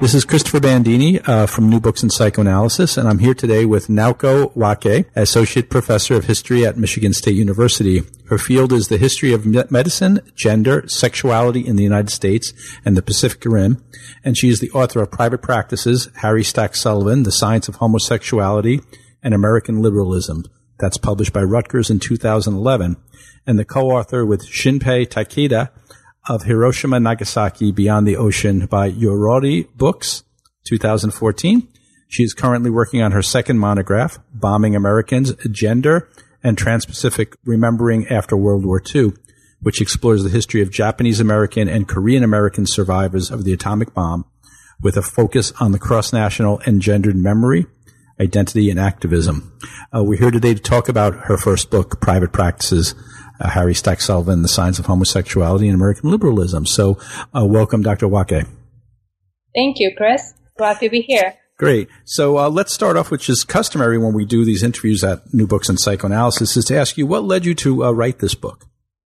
This is Christopher Bandini uh, from New Books in Psychoanalysis, and I'm here today with Naoko Wake, Associate Professor of History at Michigan State University. Her field is the history of medicine, gender, sexuality in the United States and the Pacific Rim, and she is the author of Private Practices, Harry Stack Sullivan, The Science of Homosexuality and American Liberalism. That's published by Rutgers in 2011, and the co-author with Shinpei Takeda of Hiroshima Nagasaki Beyond the Ocean by Yorori Books, 2014. She is currently working on her second monograph, Bombing Americans, Gender and Trans-Pacific Remembering After World War II, which explores the history of Japanese American and Korean American survivors of the atomic bomb with a focus on the cross-national and gendered memory, identity, and activism. Uh, we're here today to talk about her first book, Private Practices, uh, Harry Stack Sullivan, The Science of Homosexuality and American Liberalism. So, uh, welcome, Dr. Wake. Thank you, Chris. Glad to be here. Great. So uh, let's start off, which is customary when we do these interviews at New Books in Psychoanalysis, is to ask you what led you to uh, write this book.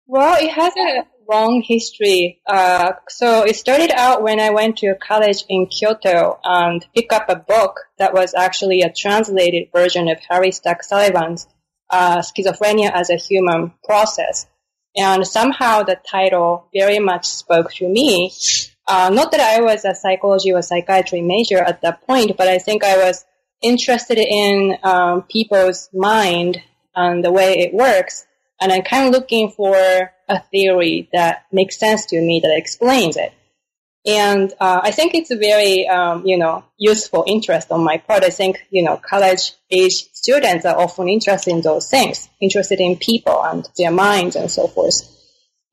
Well, it has a long history. Uh, so it started out when I went to college in Kyoto and picked up a book that was actually a translated version of Harry Stack Sullivan's uh, schizophrenia as a human process. And somehow the title very much spoke to me. Uh, not that I was a psychology or psychiatry major at that point, but I think I was interested in um, people's mind and the way it works. And I'm kind of looking for a theory that makes sense to me that explains it. And uh, I think it's a very, um, you know, useful interest on my part. I think, you know, college age students are often interested in those things, interested in people and their minds and so forth.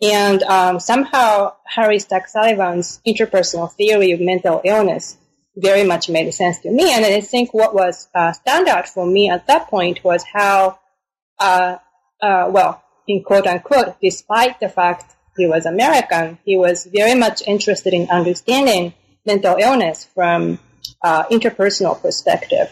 And um, somehow Harry Stack Sullivan's interpersonal theory of mental illness very much made sense to me. And I think what was uh, standout for me at that point was how, uh, uh, well, in quote unquote, despite the fact he was American, he was very much interested in understanding mental illness from uh, interpersonal perspective.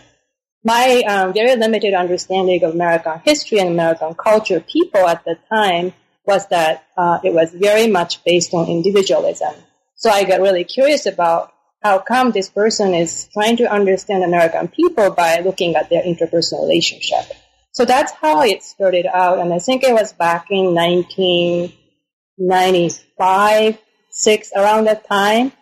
My um, very limited understanding of American history and American culture, people at the time, was that uh, it was very much based on individualism. So I got really curious about how come this person is trying to understand American people by looking at their interpersonal relationship. So that's how it started out, and I think it was back in 19. 95, 6, around that time.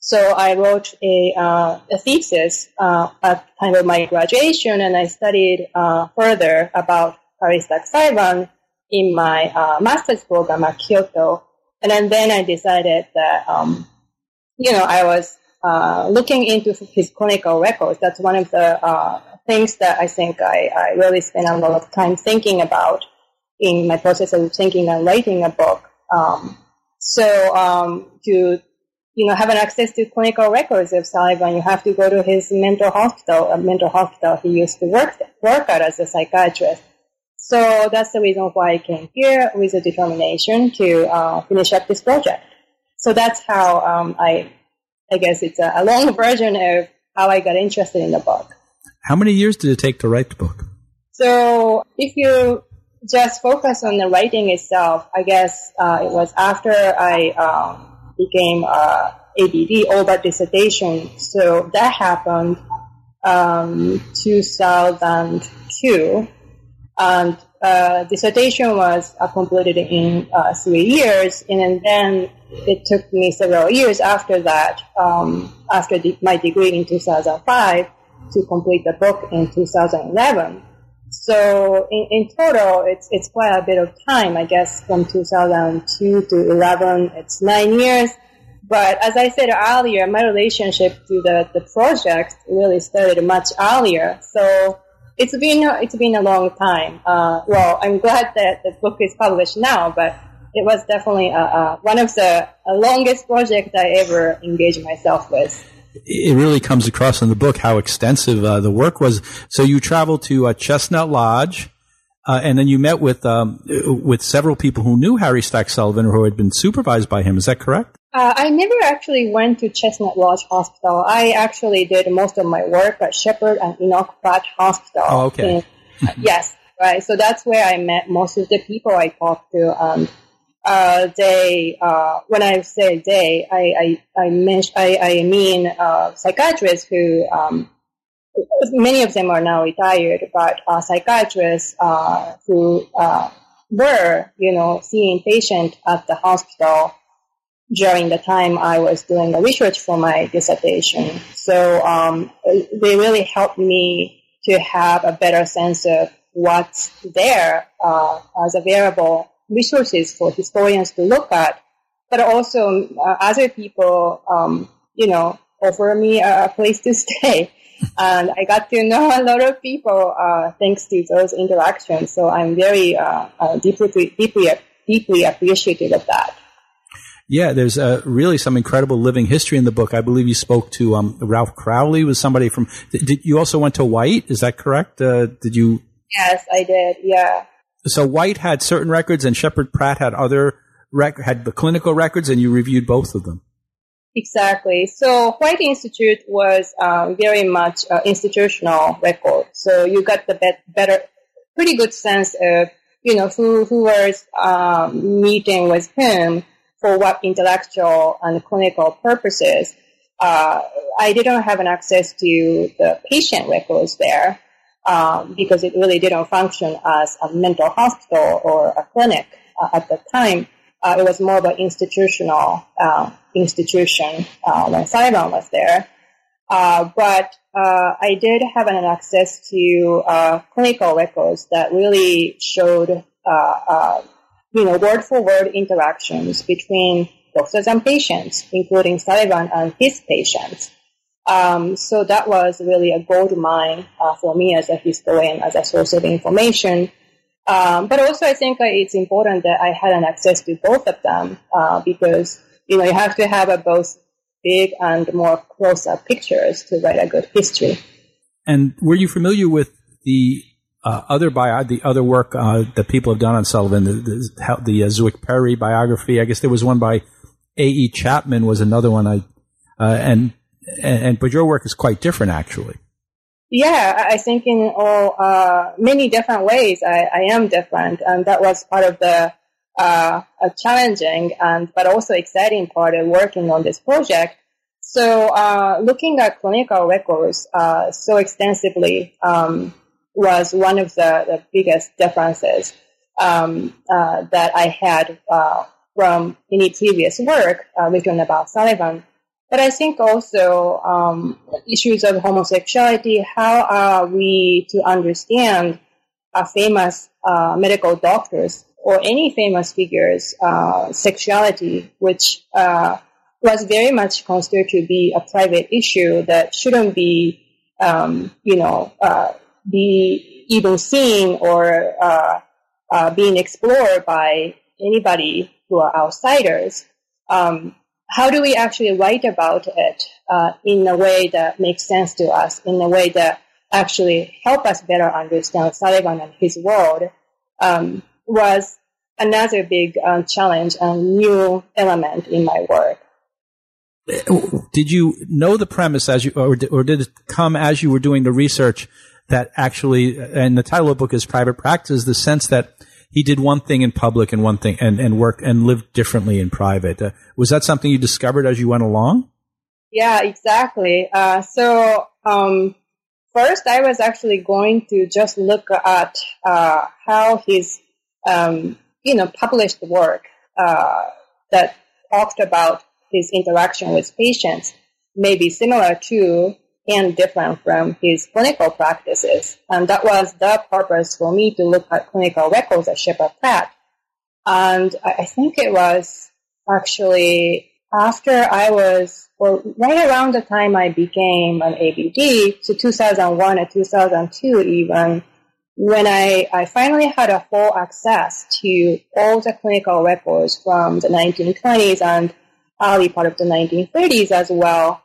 So I wrote a, uh, a thesis uh, at the time of my graduation, and I studied uh, further about Stack Sullivan in my uh, master's program at Kyoto. And then, I decided that, um, you know, I was uh, looking into his clinical records. That's one of the uh, things that I think I, I really spent a lot of time thinking about in my process of thinking and writing a book. Um, so um, to you know have an access to clinical records of Sullivan, you have to go to his mental hospital, a mental hospital he used to work work at as a psychiatrist. So that's the reason why I came here with a determination to uh, finish up this project. So that's how um, I, I guess it's a, a long version of how I got interested in the book. How many years did it take to write the book? So if you just focus on the writing itself, I guess uh, it was after I um, became uh, ABD, all that dissertation. So that happened um, 2002, and uh, dissertation was uh, completed in uh, three years, and then it took me several years after that, um, after the, my degree in 2005, to complete the book in 2011. So in, in total, it's it's quite a bit of time. I guess from 2002 to 11, it's nine years. But as I said earlier, my relationship to the, the project really started much earlier. So it's been it's been a long time. Uh, well, I'm glad that the book is published now, but it was definitely uh, uh, one of the longest projects I ever engaged myself with. It really comes across in the book how extensive uh, the work was. So you traveled to uh, Chestnut Lodge, uh, and then you met with um, with several people who knew Harry Stack Sullivan or who had been supervised by him. Is that correct? Uh, I never actually went to Chestnut Lodge Hospital. I actually did most of my work at Sheppard and Enoch Pratt Hospital. Oh, okay. In, yes, right. So that's where I met most of the people I talked to. And uh, they, uh, when I say they, I I I, mention, I, I mean uh, psychiatrists who. Um, many of them are now retired, but uh, psychiatrists uh, who uh, were, you know, seeing patients at the hospital during the time I was doing the research for my dissertation. So um, they really helped me to have a better sense of what's there as available resources for historians to look at, but also uh, other people, um, you know, offer me a, place to stay. and I got to know a lot of people uh, thanks to those interactions. So I'm very uh, uh, deeply, deeply, deeply appreciative of that. Yeah, there's uh, really some incredible living history in the book. I believe you spoke to um, Ralph Crowley, was somebody from. Did, you also went to White? Is that correct? Uh, did you? Yes, I did. Yeah. So White had certain records, and Sheppard Pratt had other rec- had the clinical records, and you reviewed both of them. Exactly. So White Institute was um, very much uh, institutional record. So you got the be- better, pretty good sense of you know who who was um, meeting with whom for what intellectual and clinical purposes. Uh, I didn't have an access to the patient records there um, because it really didn't function as a mental hospital or a clinic uh, at the time. Uh, it was more of an institutional uh, institution uh, when Sullivan was there. Uh, but uh, I did have an access to clinical records that really showed, you know, word for word interactions between doctors and patients, including Sullivan and his patients. Um, so that was really a gold mine uh, for me as a historian, as a source of information. Um, but also, I think uh, it's important that I had an access to both of them uh, because you know you have to have a both big and more close-up pictures to write a good history. And were you familiar with the uh, other bio, the other work uh, that people have done on Sullivan, the the, the uh, Swick Perry biography? I guess there was one by A. E. Chapman was another one. I and and, and, but your work is quite different, actually. Yeah, I think in all uh, many different ways, I, I, am different, and that was part of the uh, challenging and but also exciting part of working on this project. So, uh, looking at clinical records uh, so extensively um, was one of the, the biggest differences um, uh, that I had uh, from any previous work written about Sullivan. But I think also um, issues of homosexuality. How are we to understand a famous uh, medical doctors or any famous figures' uh, sexuality, which uh, was very much considered to be a private issue that shouldn't be, um, you know, uh, be even seen or uh, uh, being explored by anybody who are outsiders. Um, how do we actually write about it uh, in a way that makes sense to us, in a way that actually help us better understand Sullivan and his world, um, was another big uh, challenge and new element in my work. Did you know the premise as you, or, or did it come as you were doing the research that actually, and the title of the book is Private Practice, the sense that he did one thing in public and one thing and, and worked and lived differently in private. Uh, was that something you discovered as you went along? Yeah, exactly. Uh, so, um, first I was actually going to just look at, uh, how his, um, you know, published work, uh, that talked about his interaction with patients may be similar to and different from his clinical practices. And that was the purpose for me to look at clinical records at Sheppard Pratt. And I think it was actually after I was, well, right around the time I became an ABD, so 2001 or 2002 even, when I, I finally had a full access to all the clinical records from the 1920s and early part of the 1930s as well,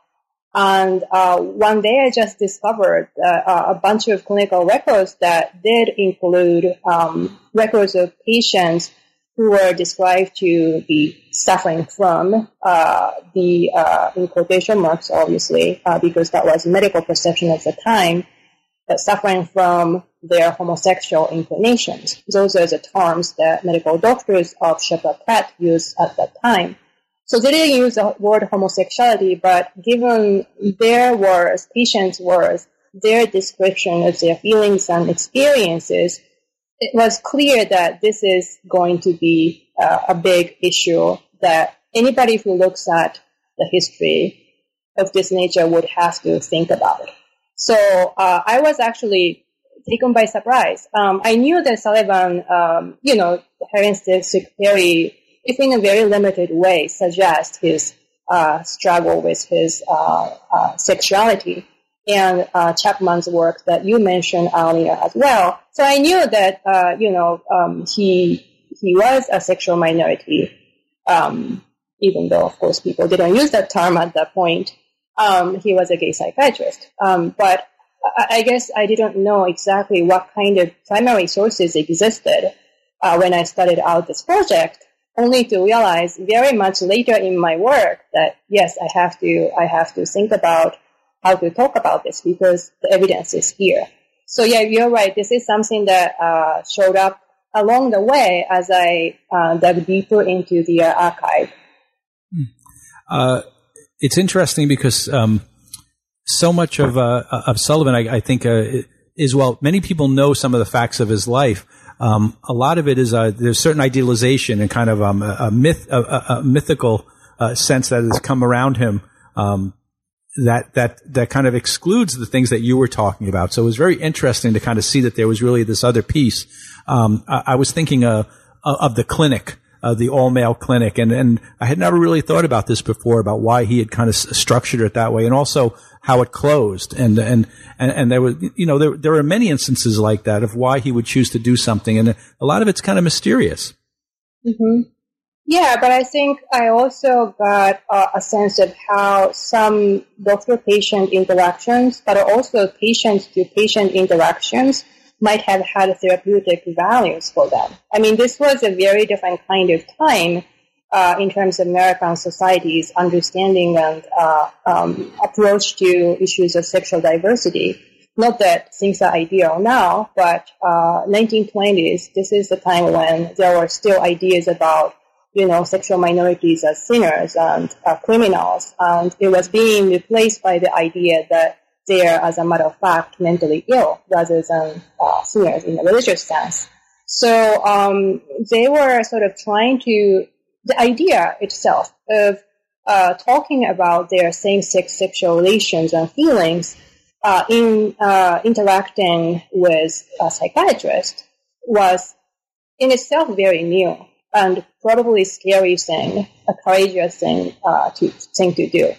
and uh, one day I just discovered uh, a bunch of clinical records that did include um, records of patients who were described to be suffering from uh, the, uh, in quotation marks, obviously, uh, because that was medical perception at the time, but suffering from their homosexual inclinations. Those are the terms that medical doctors of Sheppard Pratt used at that time. So they didn't use the word homosexuality, but given their words, patients' words, their description of their feelings and experiences, it was clear that this is going to be uh, a big issue that anybody who looks at the history of this nature would have to think about. So uh, I was actually taken by surprise. Um, I knew that Sullivan, um, you know, Heron's secretary in a very limited way, suggest his uh, struggle with his uh, uh, sexuality and uh, Chapman's work that you mentioned earlier as well. So I knew that uh, you know um, he he was a sexual minority, um, even though of course people didn't use that term at that point. Um, he was a gay psychiatrist, um, but I guess I didn't know exactly what kind of primary sources existed uh, when I started out this project only to realize very much later in my work that yes, I have to, I have to think about how to talk about this because the evidence is here. So yeah, you're right. This is something that uh, showed up along the way as I uh, dug deeper into the uh, archive. Hmm. Uh, it's interesting because um, so much of uh, of Sullivan, I, I think, uh, is well. Many people know some of the facts of his life, um, a lot of it is uh, there's certain idealization and kind of um, a, a, myth, a, a mythical uh, sense that has come around him um, that that that kind of excludes the things that you were talking about. So it was very interesting to kind of see that there was really this other piece. Um, I, I, was thinking uh, of the clinic. Uh, the all male clinic, and and I had never really thought about this before about why he had kind of structured it that way, and also how it closed. And, and, and, and there was, you know, there, there are many instances like that of why he would choose to do something. And a lot of it's kind of mysterious. Mm-hmm. Yeah, but I think I also got uh, a sense of how some doctor-patient interactions, but also patient-to-patient interactions might have had therapeutic values for them. I mean, this was a very different kind of time uh, in terms of American society's understanding and uh, um, approach to issues of sexual diversity. Not that things are ideal now, but uh, 1920s, this is the time when there were still ideas about, you know, sexual minorities as sinners and uh, criminals, and it was being replaced by the idea that they are, as a matter of fact, mentally ill rather than uh, sinners in a religious sense. So um, they were sort of trying to the idea itself of uh, talking about their same-sex sexual relations and feelings uh, in uh, interacting with a psychiatrist was in itself very new and probably scary thing, a courageous thing uh, to thing to do.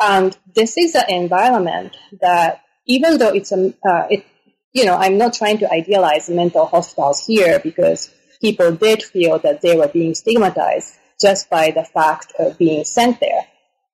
And this is an environment that, even though it's a, uh, it, you know, I'm not trying to idealize mental hospitals here because people did feel that they were being stigmatized just by the fact of being sent there.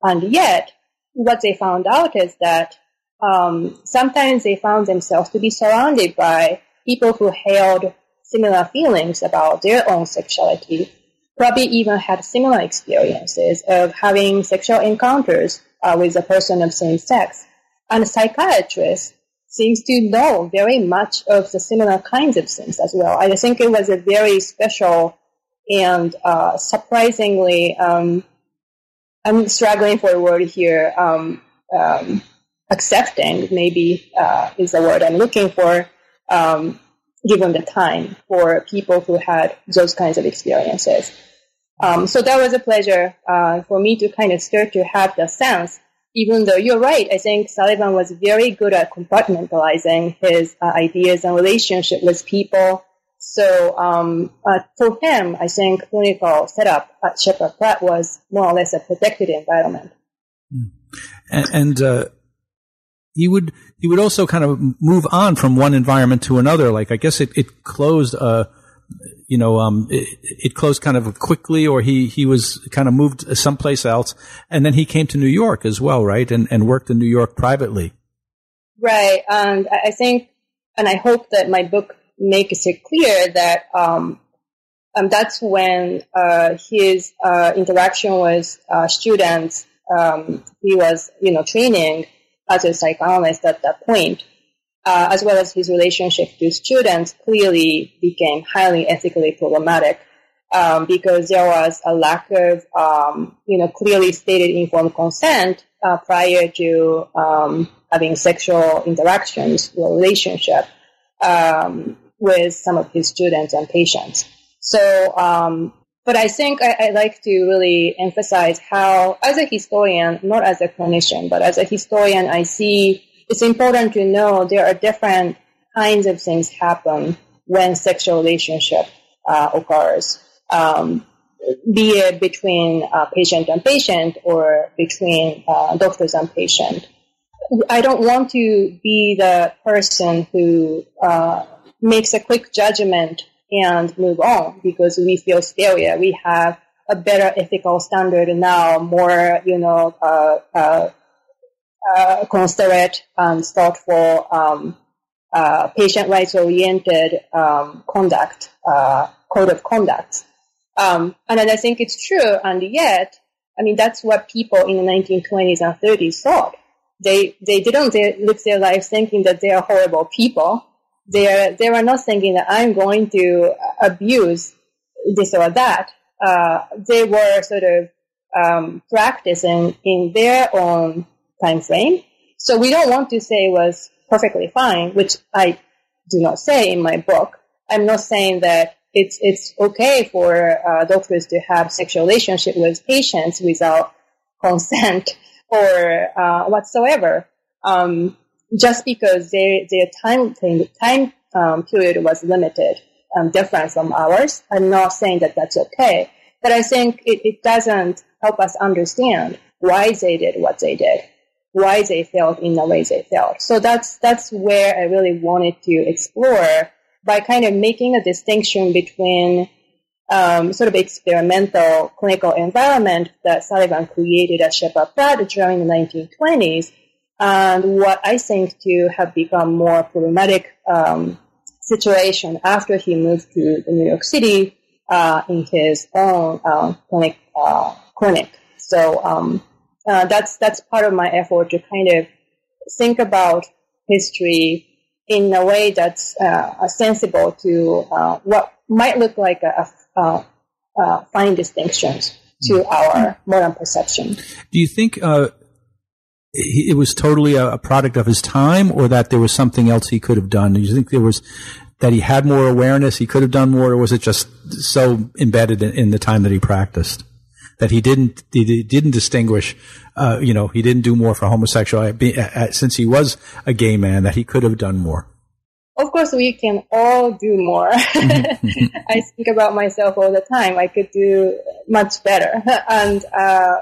And yet, what they found out is that um, sometimes they found themselves to be surrounded by people who held similar feelings about their own sexuality, probably even had similar experiences of having sexual encounters uh, with a person of same sex. And psychiatrists seems to know very much of the similar kinds of things as well. I think it was a very special and uh, surprisingly, um, I'm struggling for a word here. Um, um, accepting maybe uh, is the word I'm looking for. Um, given the time for people who had those kinds of experiences. Um, so that was a pleasure uh, for me to kind of start to have the sense even though you're right, I think Sullivan was very good at compartmentalizing his uh, ideas and relationship with people so um, uh, for him, I think clinical setup at Sheppard Pratt was more or less a protected environment. And, and uh, he would he would also kind of move on from one environment to another. Like I guess it, it closed, uh, you know, um, it, it, closed kind of quickly, or he he was kind of moved someplace else, and then he came to New York as well, right, and and worked in New York privately. Right, and I think, and I hope that my book makes it clear that um, that's when uh, his uh, interaction with uh, students, um, he was, you know, training as a psychoanalyst at that point, uh, as well as his relationship to students, clearly became highly ethically problematic um, because there was a lack of, um, you know, clearly stated informed consent uh, prior to um, having sexual interactions or relationship. Um, with some of his students and patients. So, um, but I think I, I, like to really emphasize how, as a historian, not as a clinician, but as a historian, I see it's important to know there are different kinds of things happen when sexual relationship uh, occurs, um, be it between uh, patient and patient or between uh, doctors and patient. I don't want to be the person who uh, makes a quick judgment and move on because we feel failure. We have a better ethical standard now, more, you know, uh, uh, uh, considerate and thoughtful, um, uh, patient rights oriented um, conduct, uh, code of conduct. Um, and I think it's true, and yet, I mean, that's what people in the 1920s and 30s thought. They, they didn't live their lives thinking that they are horrible people they are, they were not thinking that I'm going to abuse this or that. Uh, they were sort of um, practicing in their own time frame. So we don't want to say it was perfectly fine, which I do not say in my book. I'm not saying that it's it's okay for uh, doctors to have sexual relationship with patients without consent or uh, whatsoever. Um, just because their their time time um, period was limited, um, different from ours. I'm not saying that that's okay, but I think it, it doesn't help us understand why they did what they did, why they felt in the way they felt. So that's that's where I really wanted to explore by kind of making a distinction between um, sort of experimental clinical environment that Sullivan created at Sheppard Pratt during the 1920s and what I think to have become more problematic um, situation after he moved to New York City uh, in his own uh, clinic. Uh, clinic. So um, uh, that's that's part of my effort to kind of think about history in a way that's uh, sensible to uh, what might look like a, a, a fine distinctions to mm-hmm. our modern perception. Do you think it was totally a, a, product of his time or that there was something else he could have done? Do you think there was that he had more awareness, he could have done more, or was it just so embedded in, in the time that he practiced that he didn't he didn't distinguish? Uh, you know, he didn't do more for homosexuality uh, uh, since he was a gay man. That he could have done more. Of course, we can all do more. I think about myself all the time. I could do much better, and. Uh,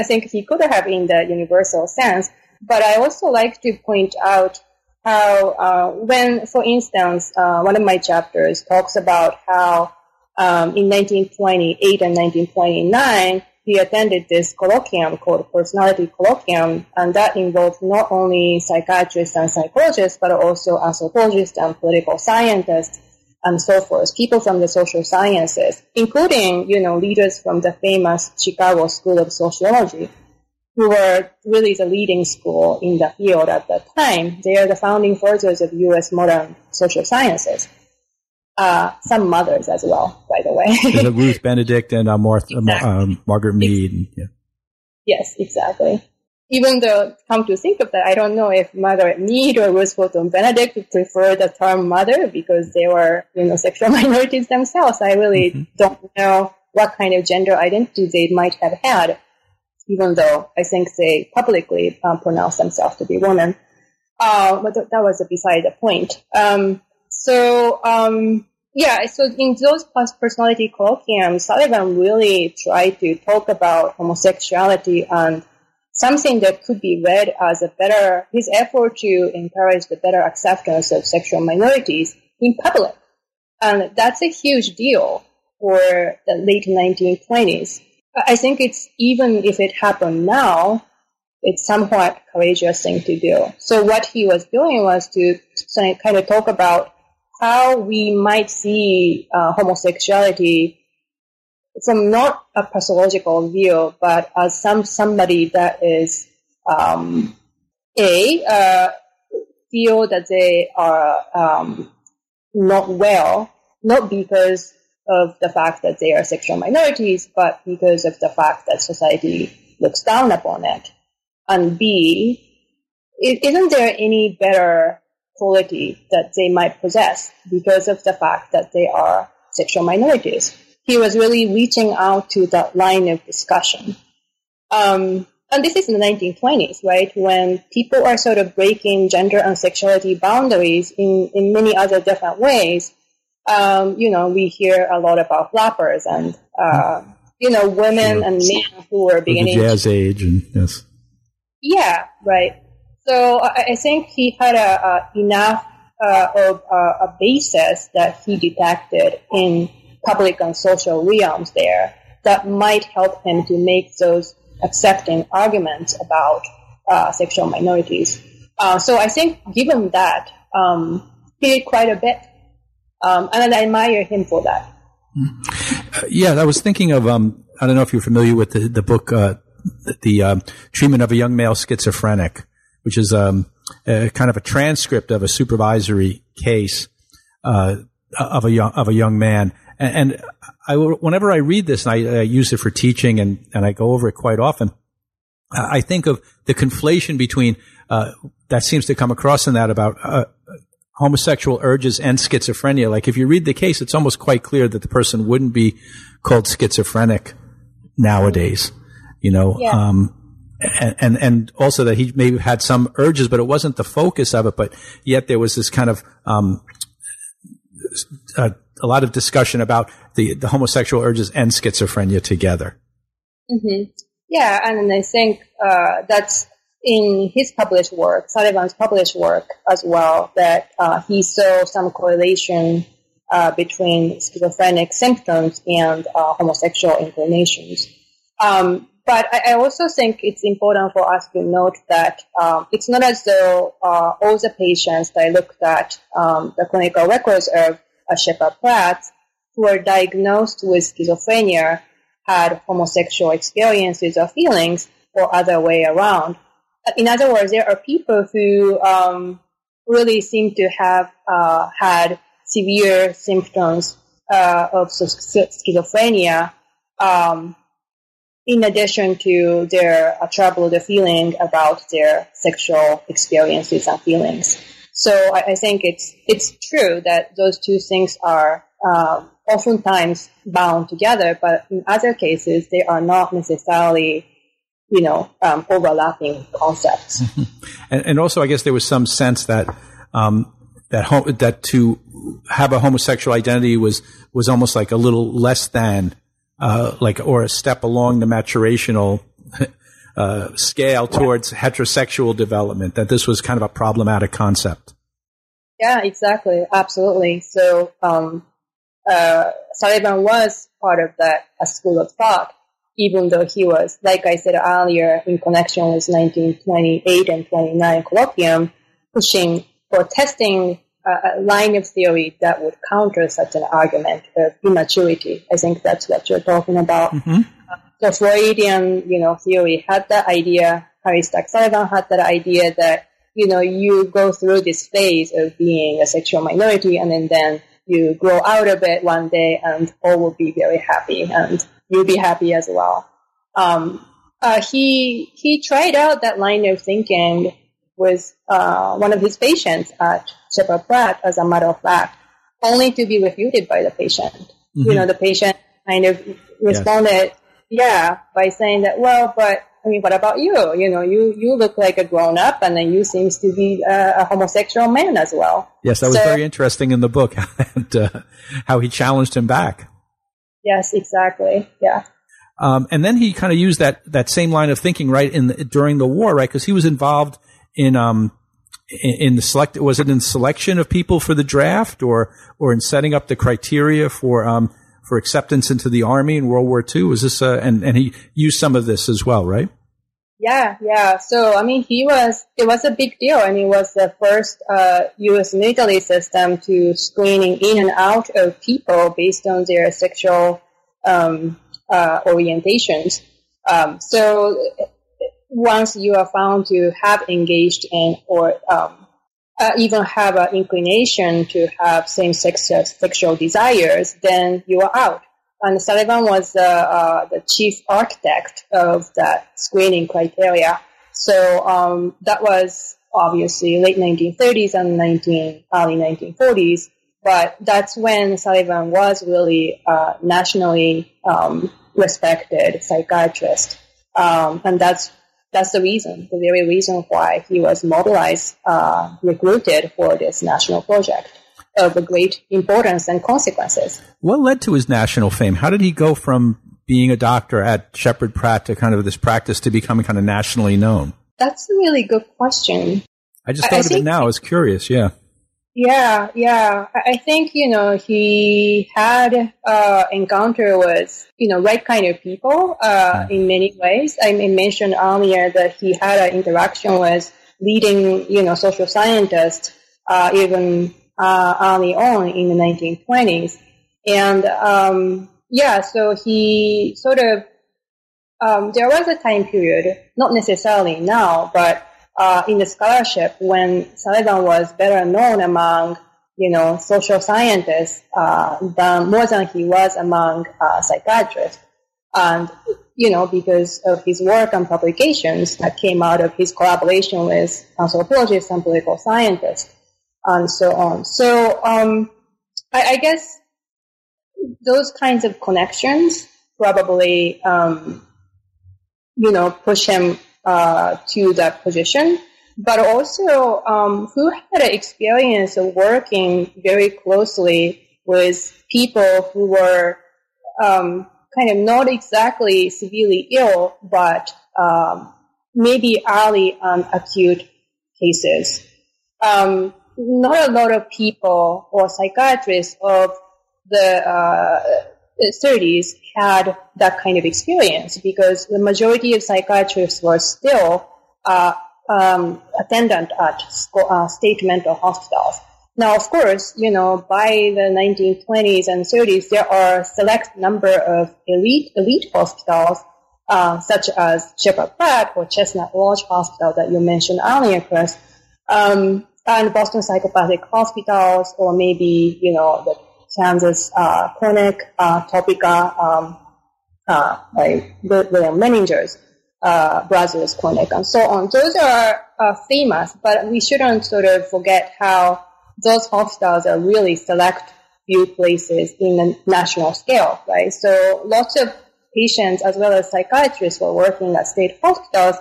I think he could have in the universal sense. But I also like to point out how uh, when, for instance, uh, one of my chapters talks about how um, in 1928 and 1929 he attended this colloquium called personality colloquium, and that involved not only psychiatrists and psychologists, but also anthropologists and political scientists and so forth, people from the social sciences, including, you know, leaders from the famous Chicago School of Sociology, who were really the leading school in the field at that time. They are the founding fathers of U.S. modern social sciences. Uh, some mothers as well, by the way. Ruth Benedict and uh, Martha, exactly. um, Margaret Mead. Yeah. Yes, exactly even though, come to think of that, I don't know if Margaret Mead or Ruth Fulton Benedict prefer the term mother because they were, you know, sexual minorities themselves. I really mm-hmm. don't know what kind of gender identity they might have had, even though I think they publicly um, pronounce themselves to be women. Uh, but th- that was beside the point. Um, so, um, yeah, so in those personality colloquiums, Sullivan really tried to talk about homosexuality and something that could be read as a better, his effort to encourage the better acceptance of sexual minorities in public. And that's a huge deal for the late 1920s. I think it's even if it happened now, it's somewhat courageous thing to do. So what he was doing was to kind of talk about how we might see uh, homosexuality from not a pathological view, but as some somebody that is um, a uh, feel that they are um, not well, not because of the fact that they are sexual minorities, but because of the fact that society looks down upon it. And B, isn't there any better quality that they might possess because of the fact that they are sexual minorities? He was really reaching out to that line of discussion. Um, and this is in the 1920s, right, when people are sort of breaking gender and sexuality boundaries in, in many other different ways um, you know, we hear a lot about flappers and, uh, you know, women and men who are beginning. The jazz age, and yes. Yeah, right. So I, I think he had a, a enough uh, of uh, a basis that he detected in public and social realms there that might help him to make those accepting arguments about uh, sexual minorities. Uh, so I think, given that, um, he did quite a bit um, and I admire him for that. Uh, yeah, I was thinking of, um, I don't know if you're familiar with the, the book, uh, the um, treatment of a young male schizophrenic, which is um, a, kind of a transcript of a supervisory case uh, of a young of a young man. And, and I, whenever I read this, and I, I, use it for teaching, and, and I go over it quite often. I think of the conflation between uh, that seems to come across in that about uh, homosexual urges and schizophrenia. Like if you read the case, it's almost quite clear that the person wouldn't be called schizophrenic nowadays, you know, yeah. um, and, and, and also that he maybe had some urges, but it wasn't the focus of it. But yet there was this kind of, um, a, a, lot of discussion about the, the homosexual urges and schizophrenia together. Mm-hmm. Yeah. And I think, uh, that's in his published work, Sullivan's published work as well, that uh, he saw some correlation uh, between schizophrenic symptoms and uh, homosexual inclinations. Um, but I, I, also think it's important for us to note that um, it's not as though uh, all the patients that I looked at um, the clinical records of uh, Sheppard Pratt who were diagnosed with schizophrenia had homosexual experiences or feelings or other way around in other words, there are people who um, really seem to have uh, had severe symptoms uh, of schizophrenia, um, in addition to their uh, troubled feeling about their sexual experiences and feelings. So I, I, think it's it's true that those two things are uh, oftentimes bound together, but in other cases they are not necessarily you know, um, overlapping concepts. and, and, also, I guess there was some sense that um, that that to have a homosexual identity was was almost like a little less than, uh, like, or a step along the maturational uh, scale towards heterosexual development. That this was kind of a problematic concept. Yeah, exactly, absolutely. So, um, uh, Sullivan was part of that a school of thought even though he was, like I said earlier, in connection with 1928 and 29 colloquium, pushing for testing a line of theory that would counter such an argument of immaturity. I think that's what you're talking about. Mm-hmm. The Freudian, you know, theory had that idea. Harry Stack Sullivan had that idea that, you know, you go through this phase of being a sexual minority and then, then you grow out of it one day and all will be very happy and you'll be happy as well. Um, uh, he he tried out that line of thinking with uh, one of his patients at Sheppard Pratt, as a matter of fact, only to be refuted by the patient. Mm-hmm. You know, the patient kind of responded, yes. Yeah, by saying that, well, but I mean, what about you? You know, you, you look like a grown up and then you seems to be a, a homosexual man as well. Yes, that was so, very interesting in the book and uh, how he challenged him back. Yes, exactly. Yeah. Um, and then he kind of used that that same line of thinking right in the, during the war, right? Because he was involved in um in, in the select was it in selection of people for the draft or or in setting up the criteria for um for acceptance into the army in World War II? Was this uh, and and he used some of this as well, right? Yeah, yeah. So, I mean, he was, it was a big deal. and it was the first uh, U.S. military system to screening in and out of people based on their sexual um, uh, orientations. Um, so, once you are found to have engaged in or um, uh, even have an inclination to have same-sex sexual desires, then you are out and Sullivan was uh, uh, the chief architect of that screening criteria. So um, that was obviously late 1930s and 19, early 1940s. But that's when Sullivan was really uh, nationally um, respected psychiatrist, um, and that's that's the reason, the very reason why he was mobilized, uh, recruited for this national project of great importance and consequences. What led to his national fame? How did he go from being a doctor at Sheppard Pratt to kind of this practice to becoming kind of nationally known? That's a really good question. I just thought I of it now. I was curious. Yeah. Yeah, yeah. I think, you know, he had uh, encounter with, you know, right kind of people uh, hmm. in many ways. I mentioned earlier that he had an interaction with leading, you know, social scientists, uh, even uh, early on in the 1920s. And um, yeah, so he sort of, um, there was a time period, not necessarily now, but uh, in the scholarship when Sullivan was better known among, you know, social scientists uh, than more than he was among uh, psychiatrists. And, you know, because of his work and publications that came out of his collaboration with anthropologists and political scientists and so on. So um, I, I, guess those kinds of connections probably, um, you know, push him uh, to that position. But also, um, who had experience of working very closely with people who were um, kind of not exactly severely ill, but um, maybe early and acute cases. Um, not a lot of people or psychiatrists of the uh, 30s had that kind of experience because the majority of psychiatrists were still uh, um, attendant at uh, state mental hospitals. Now, of course, you know, by the 1920s and 30s, there are a select number of elite elite hospitals, uh, such as Sheppard Pratt or Chestnut Lodge Hospital that you mentioned earlier, Chris, um, and Boston Psychopathic Hospitals, or maybe, you know, the Kansas uh, Clinic, uh, Topeka, um, uh, like the, the Menninger's uh, Brothers Clinic, and so on. Those are uh, famous, but we shouldn't sort of forget how those hospitals are really select few places in the national scale, right? So lots of patients as well as psychiatrists were working at state hospitals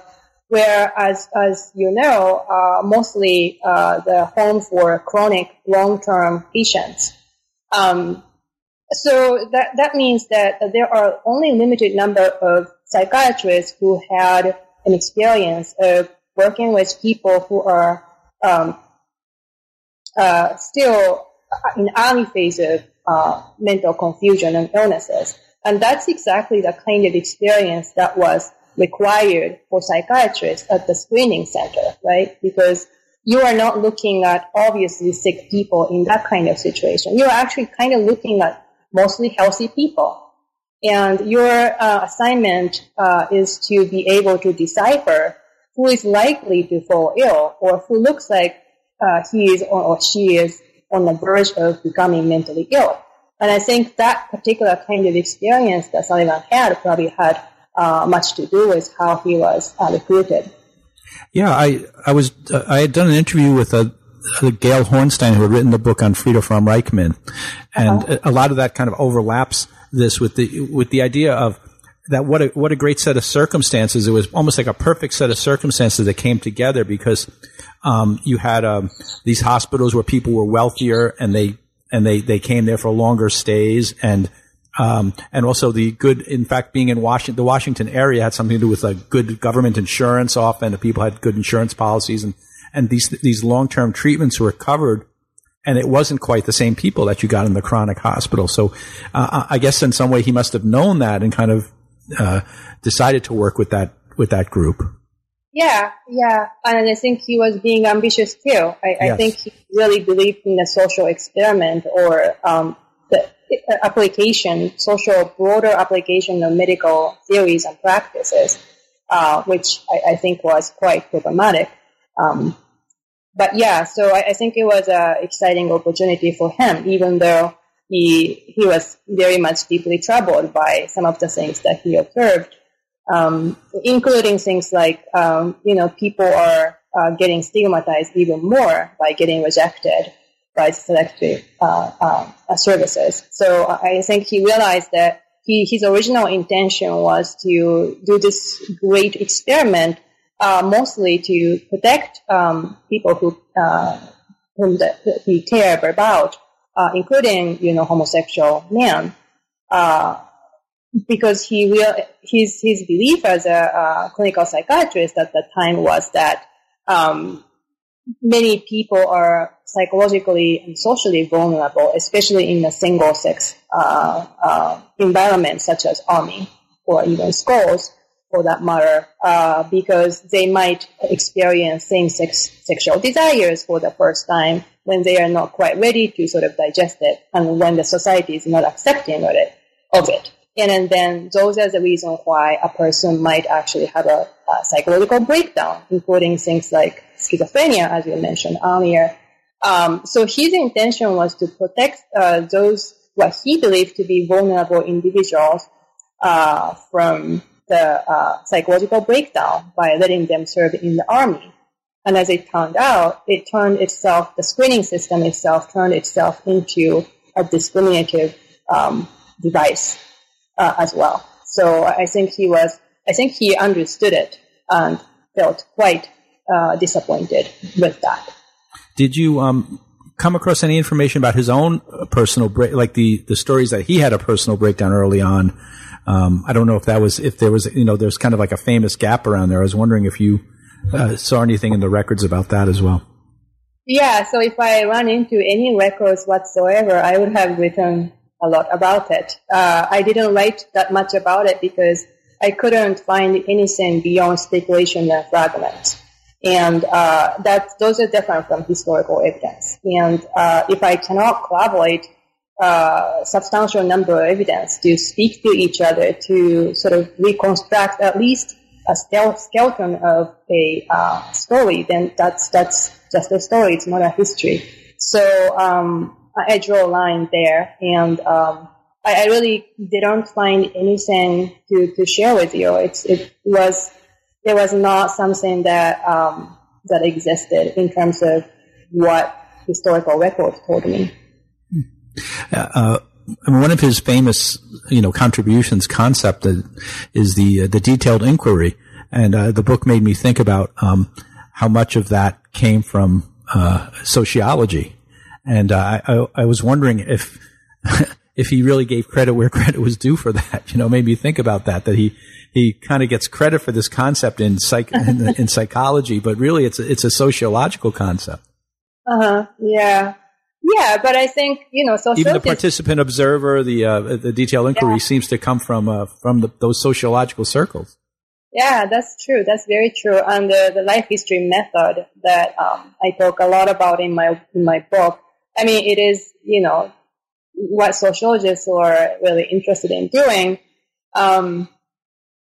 where, as, as you know, uh, mostly uh, the home for chronic long-term patients. Um, so that, that means that there are only a limited number of psychiatrists who had an experience of working with people who are um, uh, still in early phase of uh, mental confusion and illnesses. And that's exactly the kind of experience that was required for psychiatrists at the screening center, right? Because you are not looking at obviously sick people in that kind of situation. You're actually kind of looking at mostly healthy people. And your uh, assignment uh, is to be able to decipher who is likely to fall ill or who looks like uh, he is or she is on the verge of becoming mentally ill. And I think that particular kind of experience that Sullivan had probably had uh, much to do with how he was uh, recruited. Yeah, I I was uh, I had done an interview with a. Gail Hornstein, who had written the book on Frieda Fromm-Reichmann, and uh-huh. a lot of that kind of overlaps this with the with the idea of that what a what a great set of circumstances. It was almost like a perfect set of circumstances that came together because um, you had um, these hospitals where people were wealthier and they and they they came there for longer stays and Um, and also the good, in fact, being in Washington, the Washington area had something to do with like good government insurance often. The people had good insurance policies and, and these, these long-term treatments were covered and it wasn't quite the same people that you got in the chronic hospital. So, uh, I guess in some way he must have known that and kind of, uh, decided to work with that, with that group. Yeah, yeah. And I think he was being ambitious too. I, yes. I think he really believed in the social experiment or, um, application, social broader application of medical theories and practices, uh, which I, I, think was quite problematic. Um, but yeah, so I, I think it was an exciting opportunity for him, even though he he was very much deeply troubled by some of the things that he observed, um, including things like um, you know people are uh, getting stigmatized even more by getting rejected by selective uh, uh, services. So I think he realized that he, his original intention was to do this great experiment, uh, mostly to protect um, people who uh, whom the, he cared about, uh, including you know homosexual men. Uh, because he real his his belief as a clinical psychiatrist at the time was that um, many people are psychologically and socially vulnerable, especially in a single sex uh, uh, environment such as army or even schools for that matter, uh, because they might experience same-sex sexual desires for the first time when they are not quite ready to sort of digest it and when the society is not accepting of it. Of it. And then those are the reasons why a person might actually have a, a psychological breakdown, including things like schizophrenia, as you mentioned earlier. Um, so his intention was to protect uh, those what he believed to be vulnerable individuals uh, from the uh, psychological breakdown by letting them serve in the army. And as it turned out, it turned itself, the screening system itself turned itself into a discriminative um, device uh, as well. So I think he was, I think he understood it and felt quite uh, disappointed with that. Did you um, come across any information about his own personal break, like the the stories that he had a personal breakdown early on? Um, I don't know if that was if there was you know there's kind of like a famous gap around there. I was wondering if you uh, saw anything in the records about that as well. Yeah, so if I run into any records whatsoever, I would have written a lot about it. Uh, I didn't write that much about it because I couldn't find anything beyond speculation and fragments. And uh, that those are different from historical evidence. And uh, if I cannot collaborate uh, substantial number of evidence to speak to each other to sort of reconstruct at least a skeleton of a uh, story, then that's that's just a story. It's not a history. So um, I draw a line there, and um, I, I, really didn't find anything to, to share with you. It's, it was there was not something that um, that existed in terms of what historical records told me. Uh, I one of his famous, you know, contributions concept is the uh, the detailed inquiry, and uh, the book made me think about um, how much of that came from uh, sociology, and uh, I, I was wondering if if he really gave credit where credit was due for that. You know, made me think about that. That he he kind of gets credit for this concept in psych in, in, psychology, but really it's a, it's a sociological concept. Uh huh. Yeah. Yeah, but I think you know, even the participant observer, the uh, the detailed inquiry yeah. seems to come from uh, from the, those sociological circles. Yeah, that's true. That's very true. And the, the life history method that um, I talk a lot about in my in my book. I mean, it is you know what sociologists are really interested in doing. Um,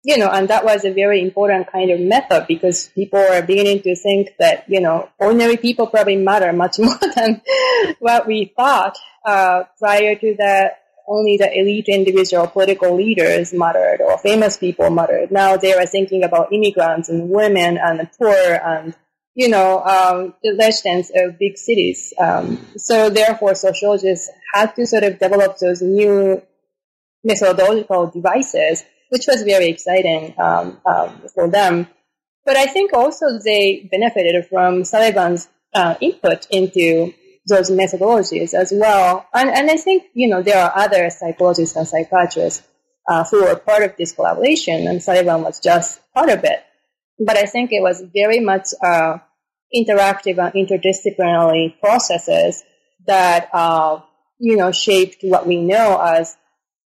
you know, and that was a very important kind of method because people are beginning to think that, you know, ordinary people probably matter much more than what we thought. Uh, prior to that, only the elite individual political leaders mattered or famous people mattered. Now they are thinking about immigrants and women and the poor and, you know, um, the residents of big cities. Um, so therefore sociologists had to sort of develop those new methodological devices which was very exciting um, um, for them. But I think also they benefited from Sullivan's uh, input into those methodologies as well. And, and I think, you know, there are other psychologists and psychiatrists uh, who were part of this collaboration, and Sullivan was just part of it. But I think it was very much uh, interactive and interdisciplinary processes that, uh, you know, shaped what we know as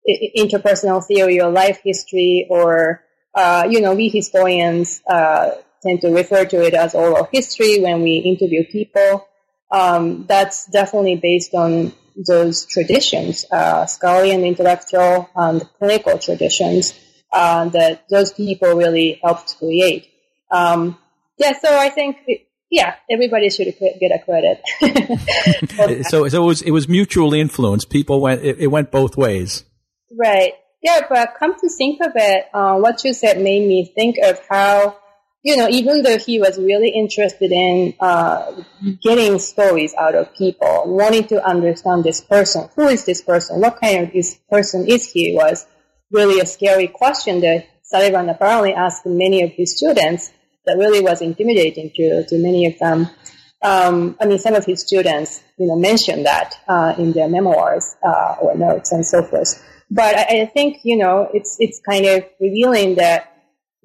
interpersonal theory or life history or, uh, you know, we historians uh, tend to refer to it as oral history when we interview people. Um, that's definitely based on those traditions, uh, scholarly and intellectual and clinical traditions uh, that those people really helped create. Um, yeah, so I think, yeah, everybody should get a credit. so, so it was it was mutually influenced. People went it, it, went both ways. Right. Yeah, but come to think of it, uh, what you said made me think of how you know, even though he was really interested in uh, getting stories out of people, wanting to understand this person, who is this person, what kind of this person is he, was really a scary question that Sullivan apparently asked many of his students. That really was intimidating to to many of them. Um, I mean, some of his students, you know, mentioned that uh, in their memoirs uh, or notes and so forth. But I, I think, you know, it's it's kind of revealing that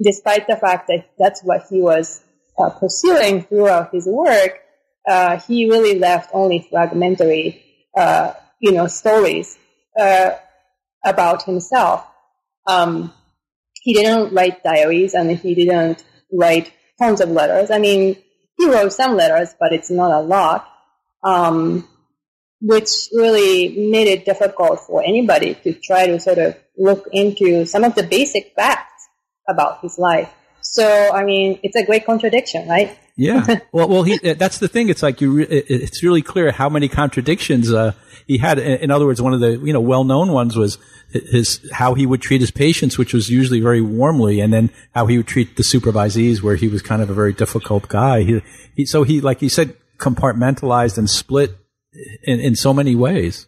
despite the fact that that's what he was uh, pursuing throughout his work, uh, he really left only fragmentary, uh, you know, stories uh, about himself. Um, he didn't write diaries and he didn't write tons of letters. I mean, he wrote some letters, but it's not a lot, um, which really made it difficult for anybody to try to sort of look into some of the basic facts about his life. So, I mean, it's a great contradiction, right? Yeah. Well, well, he, that's the thing. It's like you, re- it's really clear how many contradictions, uh, he had. In other words, one of the, you know, well-known ones was his, how he would treat his patients, which was usually very warmly, and then how he would treat the supervisees, where he was kind of a very difficult guy. He, he so he, like he said, compartmentalized and split in, in so many ways.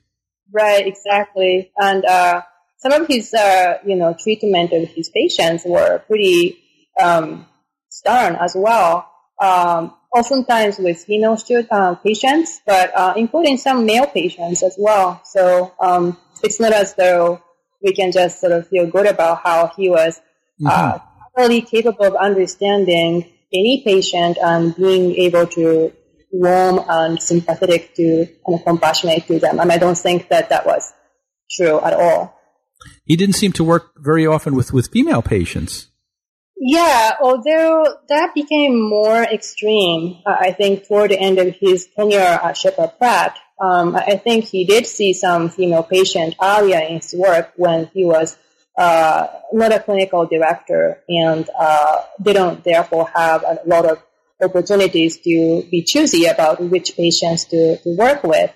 Right, exactly. And, uh, some of his, uh, you know, treatment of his patients were pretty um, stern as well. Um, oftentimes with female student, uh, patients, but uh, including some male patients as well. So um, it's not as though we can just sort of feel good about how he was uh, mm-hmm. capable of understanding any patient and being able to warm and sympathetic to and compassionate to them. And I don't think that that was true at all. He didn't seem to work very often with, with female patients. Yeah, although that became more extreme, uh, I think, toward the end of his tenure at Sheppard Pratt. Um, I think he did see some female patient earlier in his work when he was uh, not a clinical director and uh, didn't therefore have a lot of opportunities to be choosy about which patients to, to work with.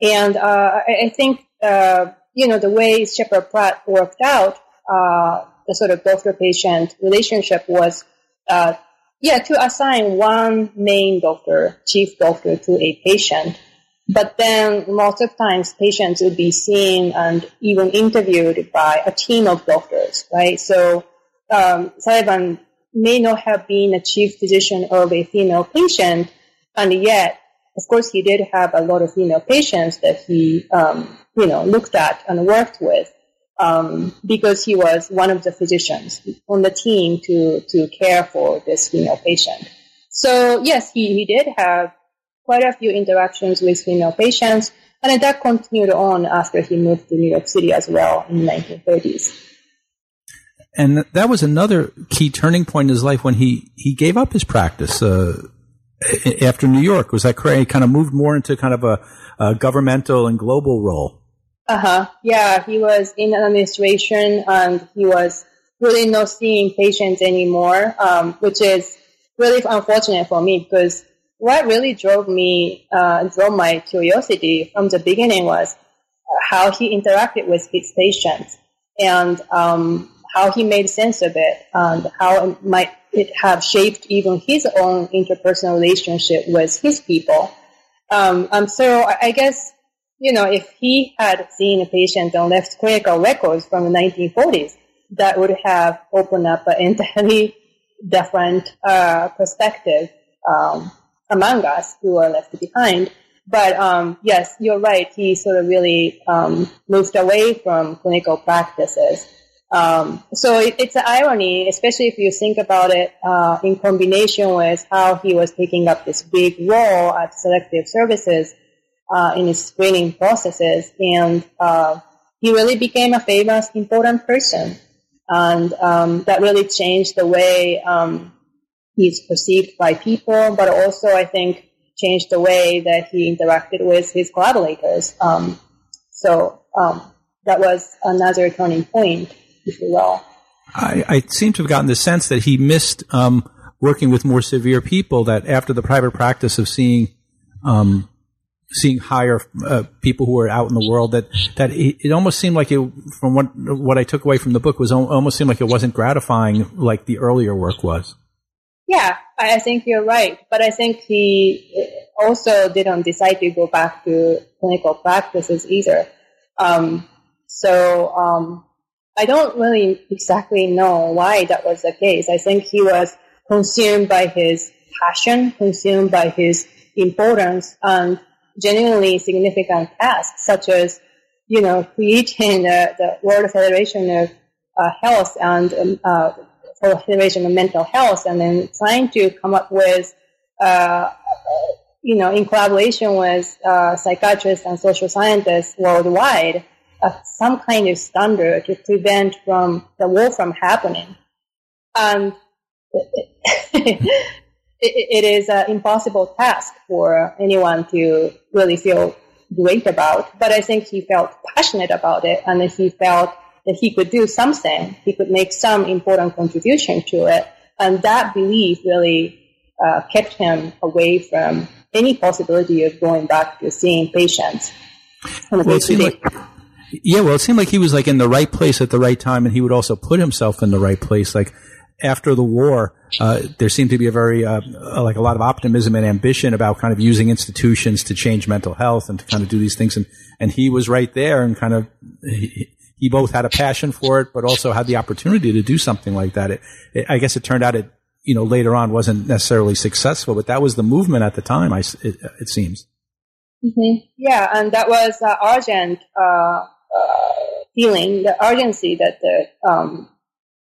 And uh, I, I, think uh, you know, the way Sheppard Pratt worked out, uh, the sort of doctor-patient relationship was, uh, yeah, to assign one main doctor, chief doctor to a patient. But then lots of times patients would be seen and even interviewed by a team of doctors, right? So, um, Sullivan may not have been a chief physician of a female patient, and yet, of course, he did have a lot of female patients that he um, you know, looked at and worked with um, because he was one of the physicians on the team to, to care for this female patient. So yes, he, he did have quite a few interactions with female patients, and that continued on after he moved to New York City as well in the 1930s. And that was another key turning point in his life when he, he gave up his practice uh, after New York. Was that correct? He kind of moved more into kind of a, a governmental and global role. Uh huh. Yeah, he was in administration and he was really not seeing patients anymore, um, which is really unfortunate for me because what really drove me, uh, drove my curiosity from the beginning was how he interacted with his patients and um, how he made sense of it and how it might it have shaped even his own interpersonal relationship with his people. Um, um, so I, guess you know, if he had seen a patient and left clinical records from the 1940s, that would have opened up an entirely different uh, perspective um, among us who are left behind. But um, yes, you're right. He sort of really um, moved away from clinical practices. Um, so it, it's an irony, especially if you think about it uh, in combination with how he was taking up this big role at selective services uh, in his screening processes, and uh, he really became a famous, important person, and um, that really changed the way um, he's perceived by people, but also I think changed the way that he interacted with his collaborators. Um, so um, that was another turning point if you will. I, I seem to have gotten the sense that he missed um, working with more severe people. That after the private practice of seeing um, seeing higher uh, people who are out in the world, that that it, it, almost seemed like it. From what what I took away from the book was almost seemed like it wasn't gratifying like the earlier work was. Yeah, I think you're right, but I think he also didn't decide to go back to clinical practices either. Um, so um, I don't really exactly know why that was the case. I think he was consumed by his passion, consumed by his importance and genuinely significant tasks, such as, you know, creating the, the World Federation of uh, Health and um, uh, Federation of Mental Health, and then trying to come up with, uh, you know, in collaboration with uh, psychiatrists and social scientists worldwide, some kind of standard to prevent from the war from happening. And it, it is an impossible task for anyone to really feel great about. But I think he felt passionate about it and he felt that he could do something. He could make some important contribution to it. And that belief really uh, kept him away from any possibility of going back to seeing patients. Well, it like, yeah, well, it seemed like he was like in the right place at the right time, and he would also put himself in the right place. Like after the war, uh, there seemed to be a very uh, like a lot of optimism and ambition about kind of using institutions to change mental health and to kind of do these things, and and he was right there and kind of. He, he both had a passion for it, but also had the opportunity to do something like that. It, it, I guess it turned out it, you know, later on wasn't necessarily successful, but that was the movement at the time. I, it, it seems. Mm-hmm. Yeah, and that was uh, urgent uh, uh, feeling, the urgency that the um,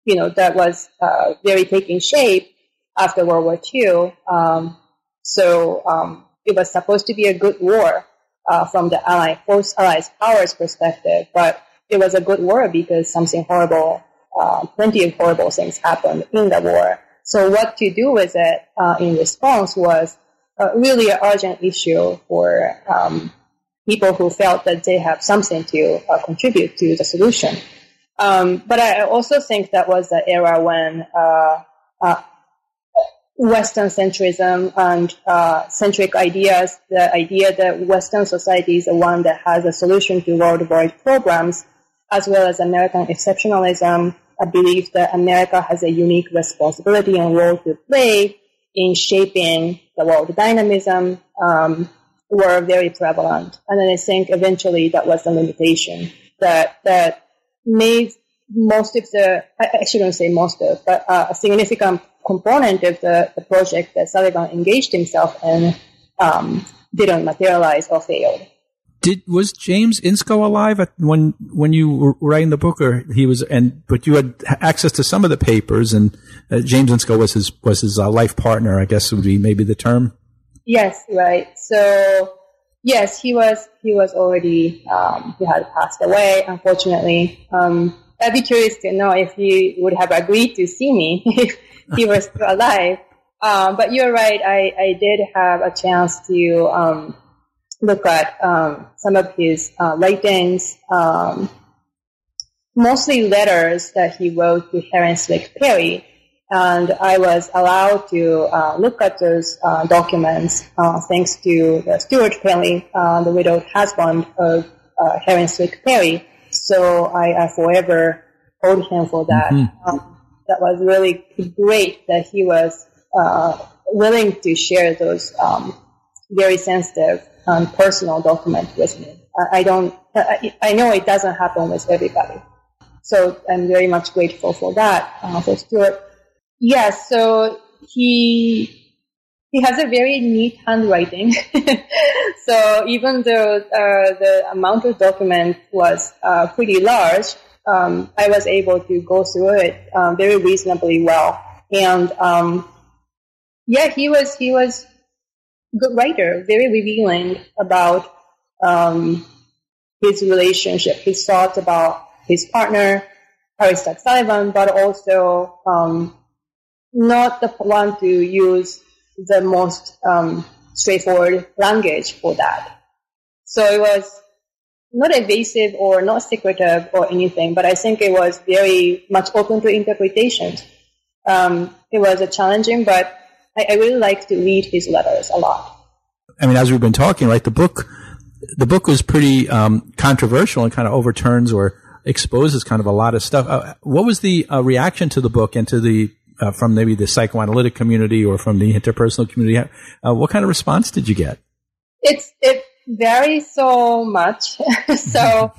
you know that was uh, very taking shape after World War II. Um, so um, it was supposed to be a good war uh, from the Allied force, Allied powers perspective, but it was a good war because something horrible, uh, plenty of horrible things happened in the war. So what to do with it uh, in response was uh, really an urgent issue for um, people who felt that they have something to uh, contribute to the solution. Um, but I also think that was the era when uh, uh, Western centrism and uh, centric ideas, the idea that Western society is the one that has a solution to worldwide problems, as well as American exceptionalism, a belief that America has a unique responsibility and role to play in shaping the world dynamism, um, were very prevalent. And then I think eventually that was the limitation that, that made most of the, I shouldn't say most of, but uh, a significant component of the, the project that Sullivan engaged himself in um, didn't materialize or failed. Did was James Inscoe alive at, when when you were writing the book, or he was? And but you had access to some of the papers, and uh, James Inscoe was his was his uh, life partner. I guess would be maybe the term. Yes, right. So yes, he was he was already um, he had passed away, unfortunately. Um, I'd be curious to know if he would have agreed to see me if he was still alive. Um, but you're right. I, I did have a chance to um, look at um, some of his uh, writings, um, mostly letters that he wrote to Helen Swick Perry and I was allowed to uh, look at those uh, documents uh, thanks to the Stewart Perry, uh, the widowed husband of uh, Helen Swick Perry. So I, I forever owed him for that. Mm-hmm. Um, that was really great that he was uh, willing to share those um, very sensitive and personal documents with me. I, I don't. I, I, know it doesn't happen with everybody. So I'm very much grateful for that for Stewart. Yes, so he he has a very neat handwriting. so even though uh, the amount of document was uh, pretty large, um, I was able to go through it um, very reasonably well. And um, yeah, he was he was good writer, very revealing about um, his relationship, his thoughts about his partner, Harry Stack Sullivan, but also um, not the one to use the most um, straightforward language for that. So it was not evasive or not secretive or anything, but I think it was very much open to interpretations. Um, it was a challenging, but I, I really like to read his letters a lot. I mean, as we've been talking, right, the book, the book was pretty um, controversial and kind of overturns or exposes kind of a lot of stuff. Uh, what was the uh, reaction to the book and to the uh, from maybe the psychoanalytic community or from the interpersonal community? Uh, what kind of response did you get? It's it varies so much, so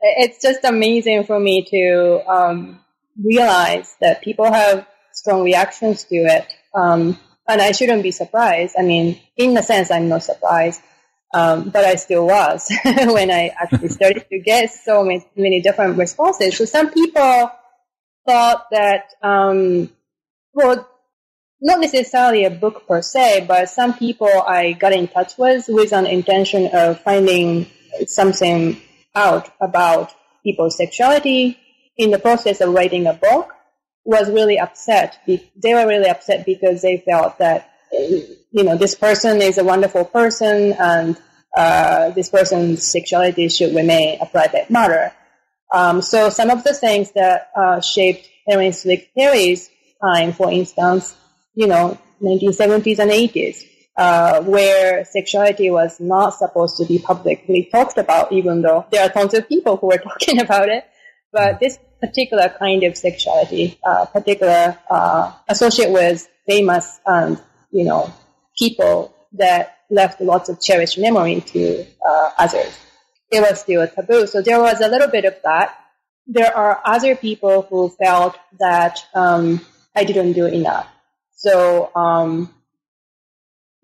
it's just amazing for me to um, realize that people have strong reactions to it. Um, and I shouldn't be surprised. I mean, in a sense, I'm not surprised. Um, but I still was when I actually started to get so many, many different responses. So some people thought that, um, well, not necessarily a book per se, but some people I got in touch with with an intention of finding something out about people's sexuality in the process of writing a book was really upset. They were really upset because they felt that, you know, this person is a wonderful person and uh, this person's sexuality should remain a private matter. Um, so some of the things that uh, shaped Henry Swick Perry's time, for instance, you know, 1970s and 80s, uh, where sexuality was not supposed to be publicly talked about, even though there are tons of people who are talking about it. But this particular kind of sexuality, uh, particular uh, associate with famous and you know people that left lots of cherished memory to uh, others. It was still a taboo, so there was a little bit of that. There are other people who felt that um, I didn't do enough. So um,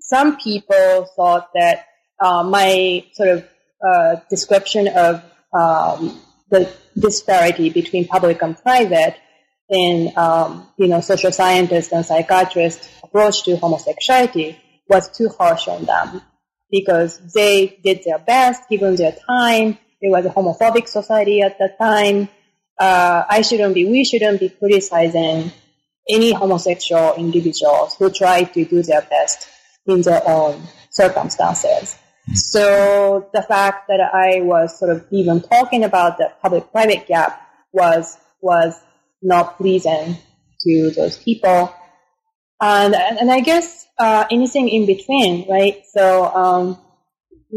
some people thought that uh, my sort of uh, description of um, the disparity between public and private in, um, you know, social scientists and psychiatrists' approach to homosexuality was too harsh on them because they did their best given their time. It was a homophobic society at that time. Uh, I shouldn't be, we shouldn't be criticizing any homosexual individuals who try to do their best in their own circumstances. So the fact that I was sort of even talking about the public-private gap was was not pleasing to those people, and and I guess uh, anything in between, right? So um,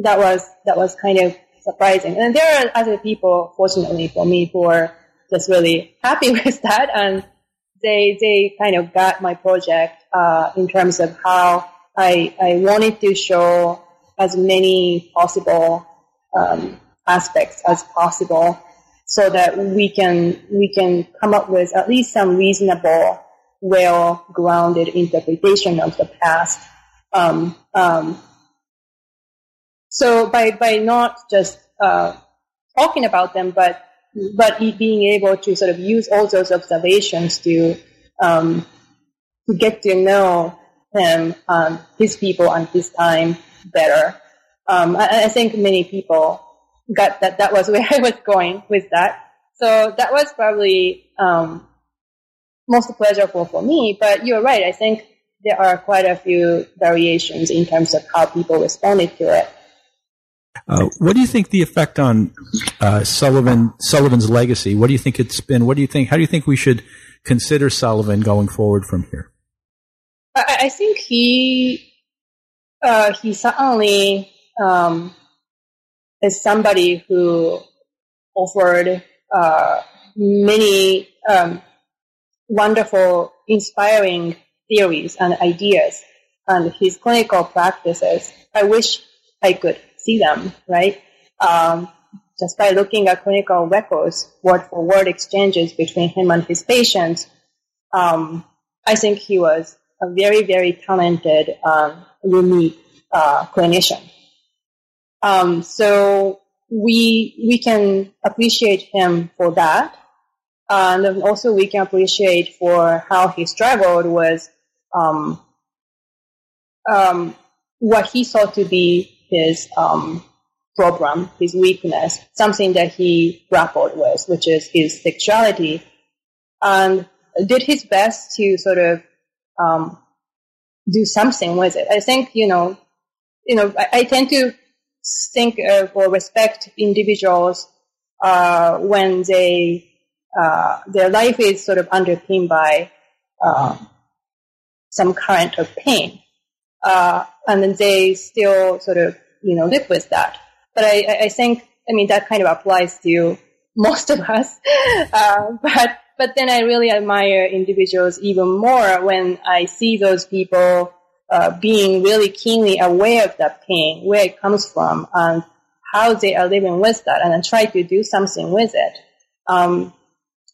that was that was kind of surprising, and there are other people, fortunately for me, who are just really happy with that, and they they kind of got my project uh, in terms of how I I wanted to show as many possible um, aspects as possible so that we can we can come up with at least some reasonable, well grounded interpretation of the past. Um, um, so by by not just uh, talking about them, but but being able to sort of use all those observations to um, to get to know him, um, his people, and his time better. Um, I, I, think many people got that that was where I was going with that. So that was probably um, most pleasurable for me. But you're right. I think there are quite a few variations in terms of how people responded to it. Uh, what do you think the effect on uh, Sullivan Sullivan's legacy? What do you think it's been? What do you think? How do you think we should consider Sullivan going forward from here? I, I think he uh, he certainly um, is somebody who offered uh, many um, wonderful, inspiring theories and ideas and his clinical practices. I wish I could see them, right? Um, just by looking at clinical records, word for word exchanges between him and his patients, um, I think he was a very, very talented, um, unique uh, clinician. Um, so we we can appreciate him for that, and also we can appreciate for how he struggled with um, um, what he thought to be his um, problem, his weakness, something that he grappled with, which is his sexuality, and did his best to sort of um, do something with it. I think you know, you know, I, I tend to think of or respect individuals uh, when they uh, their life is sort of underpinned by uh, some current of pain, uh, and then they still sort of you know live with that. But I, I think I mean that kind of applies to most of us. Uh, but but then I really admire individuals even more when I see those people uh, being really keenly aware of that pain, where it comes from, and how they are living with that, and then try to do something with it. Um,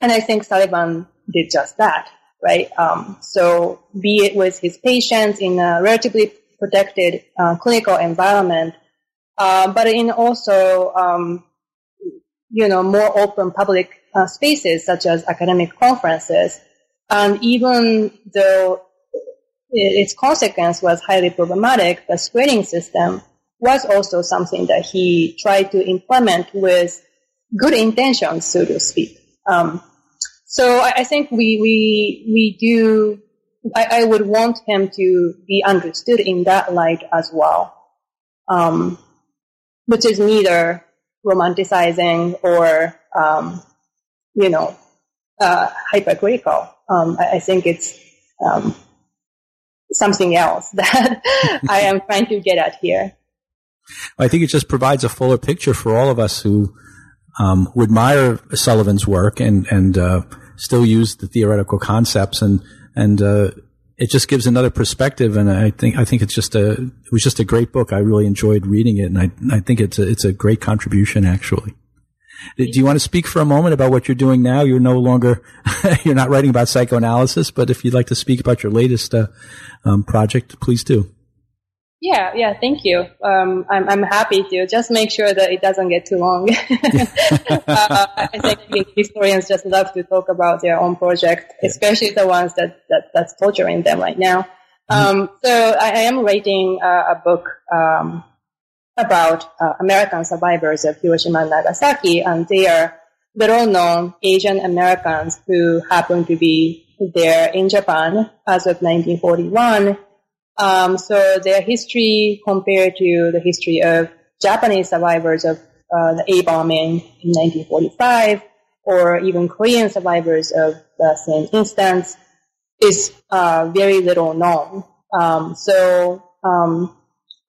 and I think Sullivan did just that, right? Um, so be it with his patients in a relatively protected uh, clinical environment, uh, but in also, um, you know, more open public uh, spaces such as academic conferences. And even though its consequence was highly problematic, the screening system was also something that he tried to implement with good intentions, so to speak. Um, so I, I, think we we we do. I, I, would want him to be understood in that light as well, um, which is neither romanticizing or um, you know uh, hypercritical. Um, I, I, think it's um, something else that I am trying to get at here. I think it just provides a fuller picture for all of us who um, who admire Sullivan's work and and uh, still use the theoretical concepts and and uh, it just gives another perspective. And I think I think it's just a it was just a great book. I really enjoyed reading it, and I I think it's a, it's a great contribution actually. Do you want to speak for a moment about what you're doing now? You're no longer, you're not writing about psychoanalysis, but if you'd like to speak about your latest uh, um, project, please do. Yeah, yeah, thank you. Um, I'm, I'm happy to. Just make sure that it doesn't get too long. uh, I think historians just love to talk about their own project, especially the ones that, that that's torturing them right now. Mm-hmm. Um, so I, I, am writing uh, a book um, about uh, American survivors of Hiroshima and Nagasaki, and they are little known Asian Americans who happen to be there in Japan as of 1941. Um, so their history compared to the history of Japanese survivors of uh, the A bombing in 1945, or even Korean survivors of the same instance, is uh, very little known. Um, so um,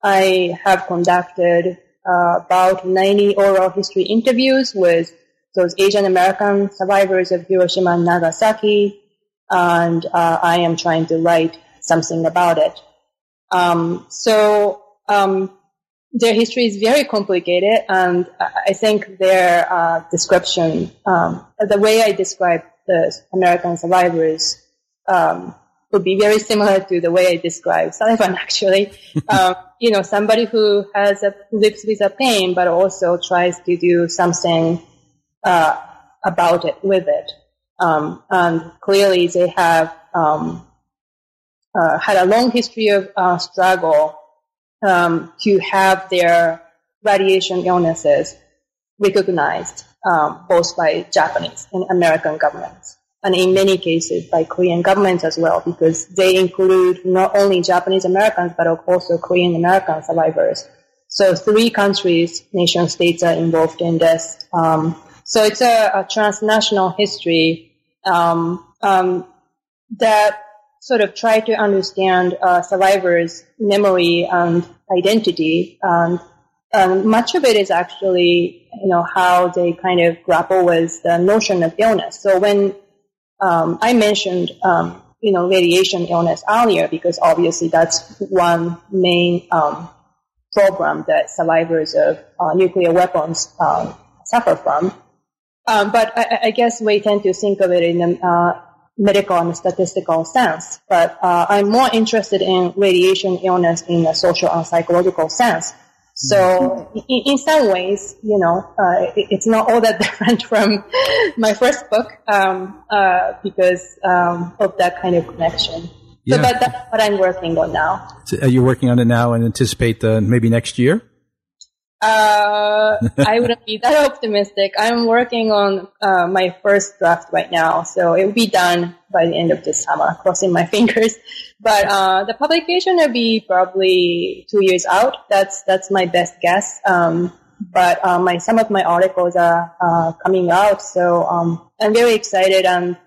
I have conducted uh, about 90 oral history interviews with those Asian American survivors of Hiroshima and Nagasaki, and uh, I am trying to write something about it. Um, so um, their history is very complicated, and I think their uh, description, um, the way I describe the American survivors, um, would be very similar to the way I describe Sullivan, actually. um, you know, somebody who has a, lives with a pain, but also tries to do something uh, about it, with it. Um, and clearly, they have um, uh, had a long history of uh, struggle um, to have their radiation illnesses recognized um, both by Japanese and American governments and in many cases by Korean governments as well, because they include not only Japanese Americans, but also Korean American survivors. So three countries, nation states are involved in this. Um, so it's a, a transnational history um, um, that sort of try to understand uh, survivors' memory and identity. And, and much of it is actually, you know, how they kind of grapple with the notion of illness. So when um, I mentioned, um, you know, radiation illness earlier because obviously that's one main um, problem that survivors of uh, nuclear weapons um, suffer from. Um, but I, I, guess we tend to think of it in a, uh, medical and statistical sense, but uh, I'm more interested in radiation illness in a social and psychological sense. So in, in some ways, you know, uh, it, it's not all that different from my first book um, uh, because um, of that kind of connection. Yeah. So but that's what I'm working on now. So are you working on it now and anticipate the, maybe next year? Uh, I wouldn't be that optimistic. I'm working on uh, my first draft right now, so it will be done by the end of this summer. Crossing my fingers. But uh, the publication will be probably two years out. That's that's my best guess. Um, but uh, my some of my articles are uh, coming out, so um, I'm very excited and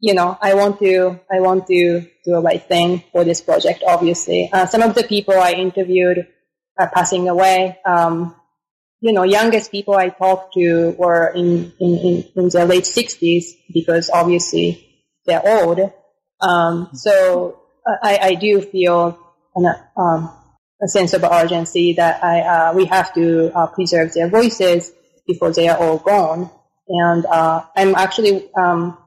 you know I want to I want to do the right thing for this project. Obviously, uh, some of the people I interviewed are passing away. Um, you know, youngest people I talked to were in, in, in, in their late 60s because obviously they're old. Um, so I, I do feel an, um, a sense of urgency that I, uh, we have to uh, preserve their voices before they are all gone. And uh, I'm actually um,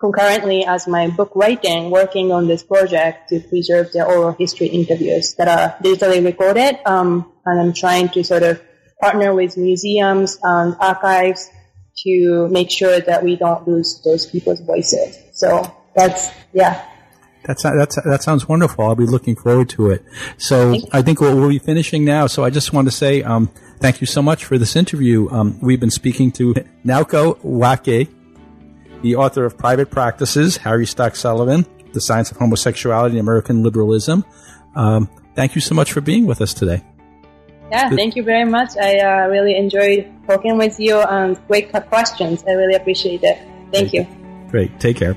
concurrently, as my book writing, working on this project to preserve the oral history interviews that are digitally recorded. Um, and I'm trying to sort of partner with museums and archives to make sure that we don't lose those people's voices. So that's, yeah. That's, that's, that sounds wonderful. I'll be looking forward to it. So I think we'll, we'll, be finishing now. So I just want to say, um, thank you so much for this interview. Um, we've been speaking to Naoko Wake, the author of Private Practices, Harry Stack Sullivan, The Science of Homosexuality and American Liberalism. Um, thank you so much for being with us today. Yeah, thank you very much. I uh, really enjoyed talking with you and great questions. I really appreciate it. Thank you. Great. Take care.